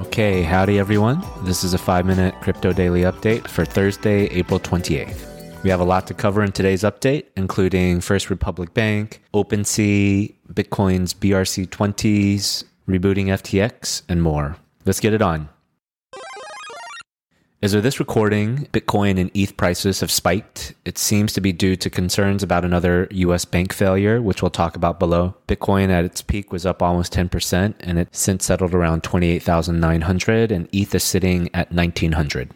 Okay, howdy everyone. This is a five minute crypto daily update for Thursday, April 28th. We have a lot to cover in today's update, including First Republic Bank, OpenSea, Bitcoin's BRC20s, rebooting FTX, and more. Let's get it on. As of this recording, Bitcoin and ETH prices have spiked. It seems to be due to concerns about another US bank failure, which we'll talk about below. Bitcoin at its peak was up almost 10%, and it's since settled around 28,900, and ETH is sitting at 1900.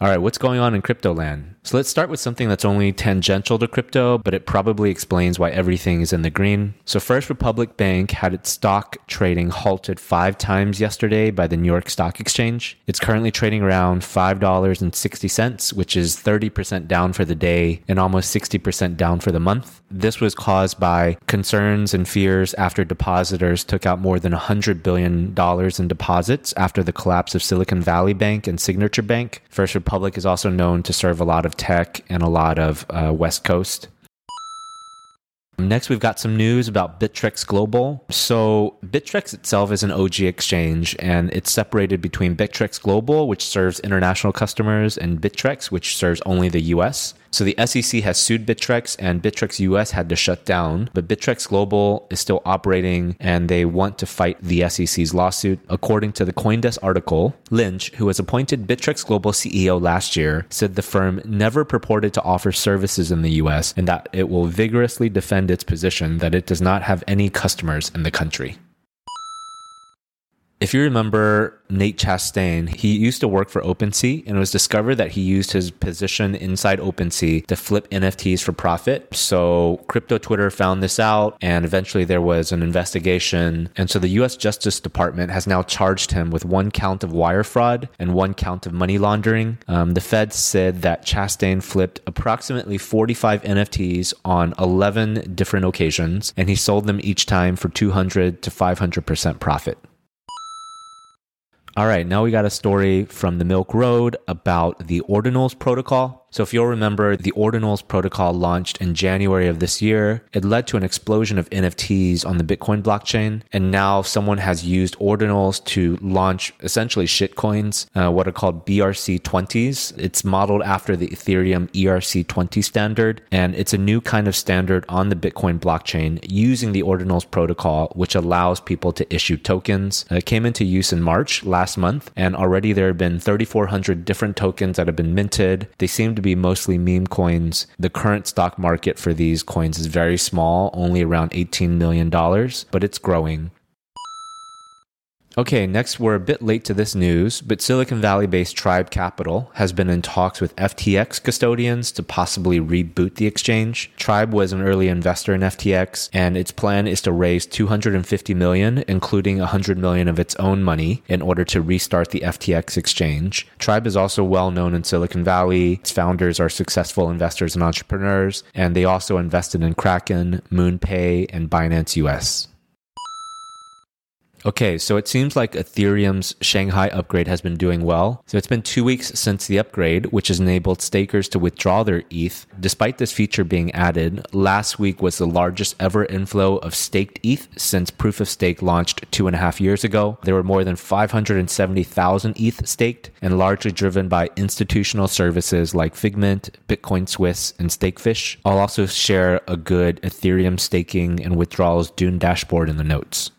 All right, what's going on in crypto land? So let's start with something that's only tangential to crypto, but it probably explains why everything is in the green. So First Republic Bank had its stock trading halted five times yesterday by the New York Stock Exchange. It's currently trading around $5.60, which is 30% down for the day and almost 60% down for the month. This was caused by concerns and fears after depositors took out more than $100 billion in deposits after the collapse of Silicon Valley Bank and Signature Bank. First Republic is also known to serve a lot of tech and a lot of uh, West Coast. Next, we've got some news about Bittrex Global. So, Bittrex itself is an OG exchange, and it's separated between Bittrex Global, which serves international customers, and Bittrex, which serves only the US. So the SEC has sued Bittrex and Bittrex US had to shut down, but Bittrex Global is still operating and they want to fight the SEC's lawsuit. According to the Coindesk article, Linch, who was appointed Bittrex Global CEO last year, said the firm never purported to offer services in the US and that it will vigorously defend its position that it does not have any customers in the country. If you remember Nate Chastain, he used to work for OpenSea and it was discovered that he used his position inside OpenSea to flip NFTs for profit. So crypto Twitter found this out and eventually there was an investigation. And so the US Justice Department has now charged him with one count of wire fraud and one count of money laundering. Um, the Fed said that Chastain flipped approximately 45 NFTs on 11 different occasions and he sold them each time for 200 to 500% profit. All right, now we got a story from the Milk Road about the Ordinals protocol. So if you'll remember, the Ordinals protocol launched in January of this year. It led to an explosion of NFTs on the Bitcoin blockchain. And now someone has used Ordinals to launch essentially shitcoins, uh, what are called BRC20s. It's modeled after the Ethereum ERC20 standard. And it's a new kind of standard on the Bitcoin blockchain using the Ordinals protocol, which allows people to issue tokens. Uh, it came into use in March last month. And already there have been 3,400 different tokens that have been minted. They seem to be mostly meme coins. The current stock market for these coins is very small, only around $18 million, but it's growing. Okay, next, we're a bit late to this news, but Silicon Valley based Tribe Capital has been in talks with FTX custodians to possibly reboot the exchange. Tribe was an early investor in FTX, and its plan is to raise 250 million, including 100 million of its own money, in order to restart the FTX exchange. Tribe is also well known in Silicon Valley. Its founders are successful investors and entrepreneurs, and they also invested in Kraken, MoonPay, and Binance US. Okay, so it seems like Ethereum's Shanghai upgrade has been doing well. So it's been two weeks since the upgrade, which has enabled stakers to withdraw their ETH. Despite this feature being added, last week was the largest ever inflow of staked ETH since proof of stake launched two and a half years ago. There were more than 570,000 ETH staked and largely driven by institutional services like Figment, Bitcoin Suisse, and Stakefish. I'll also share a good Ethereum staking and withdrawals Dune dashboard in the notes.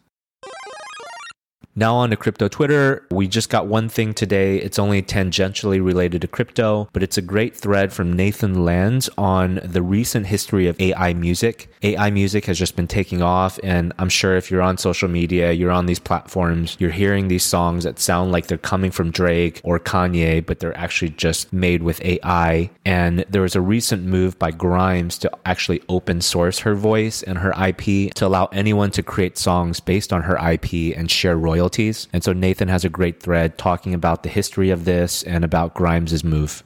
Now on to crypto Twitter. We just got one thing today. It's only tangentially related to crypto, but it's a great thread from Nathan Lands on the recent history of AI music. AI music has just been taking off, and I'm sure if you're on social media, you're on these platforms, you're hearing these songs that sound like they're coming from Drake or Kanye, but they're actually just made with AI. And there was a recent move by Grimes to actually open source her voice and her IP to allow anyone to create songs based on her IP and share royalties royalties. And so Nathan has a great thread talking about the history of this and about Grimes's move.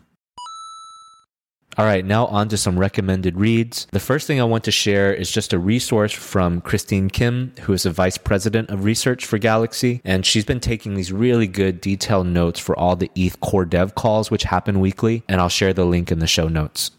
All right, now on to some recommended reads. The first thing I want to share is just a resource from Christine Kim, who is a vice president of research for Galaxy. And she's been taking these really good detailed notes for all the ETH core dev calls, which happen weekly. And I'll share the link in the show notes.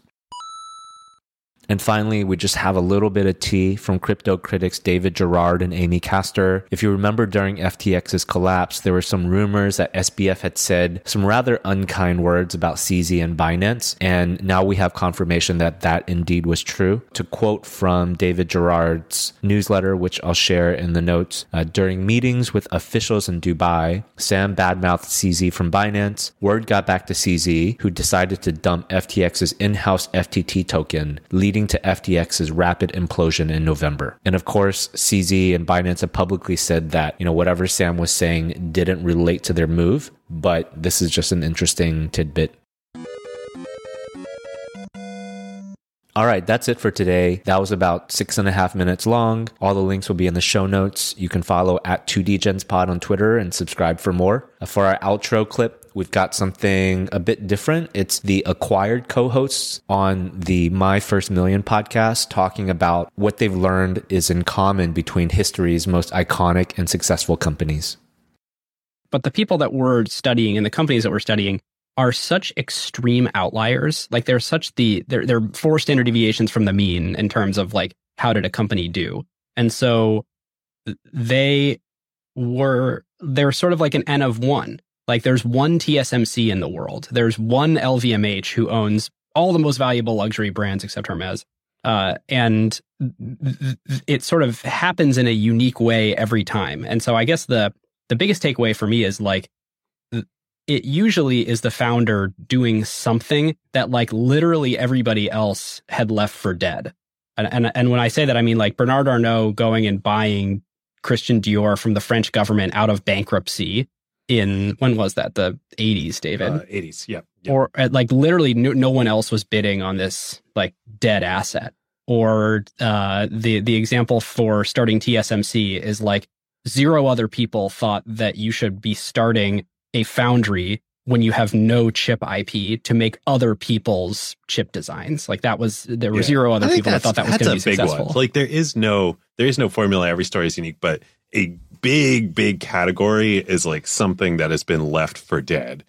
And finally, we just have a little bit of tea from crypto critics David Gerard and Amy Castor. If you remember during FTX's collapse, there were some rumors that SBF had said some rather unkind words about CZ and Binance. And now we have confirmation that that indeed was true. To quote from David Gerard's newsletter, which I'll share in the notes, uh, during meetings with officials in Dubai, Sam badmouthed CZ from Binance. Word got back to CZ, who decided to dump FTX's in house FTT token, leading to FTX's rapid implosion in November. And of course, CZ and Binance have publicly said that, you know, whatever Sam was saying didn't relate to their move, but this is just an interesting tidbit All right, that's it for today. That was about six and a half minutes long. All the links will be in the show notes. You can follow at 2DGensPod on Twitter and subscribe for more. Uh, for our outro clip, we've got something a bit different. It's the acquired co-hosts on the My First Million podcast talking about what they've learned is in common between history's most iconic and successful companies. But the people that we're studying and the companies that we're studying are such extreme outliers. Like they're such the they're they're four standard deviations from the mean in terms of like how did a company do. And so they were they're sort of like an N of one. Like there's one TSMC in the world. There's one LVMH who owns all the most valuable luxury brands except Hermes. Uh, and it sort of happens in a unique way every time. And so I guess the the biggest takeaway for me is like it usually is the founder doing something that like literally everybody else had left for dead. And, and, and when I say that, I mean like Bernard Arnault going and buying Christian Dior from the French government out of bankruptcy in when was that? The 80s david? Uh, 80s yeah, or uh, like literally no, no, one else was bidding on this like dead asset. Or uh, the the example for starting tsmc is like zero other people thought that you should be starting a foundry when you have no chip IP to make other people's chip designs. Like that was there were yeah. zero other people that thought that was going to be successful. One. Like there is no there is no formula. Every story is unique, but a big big category is like something that has been left for dead.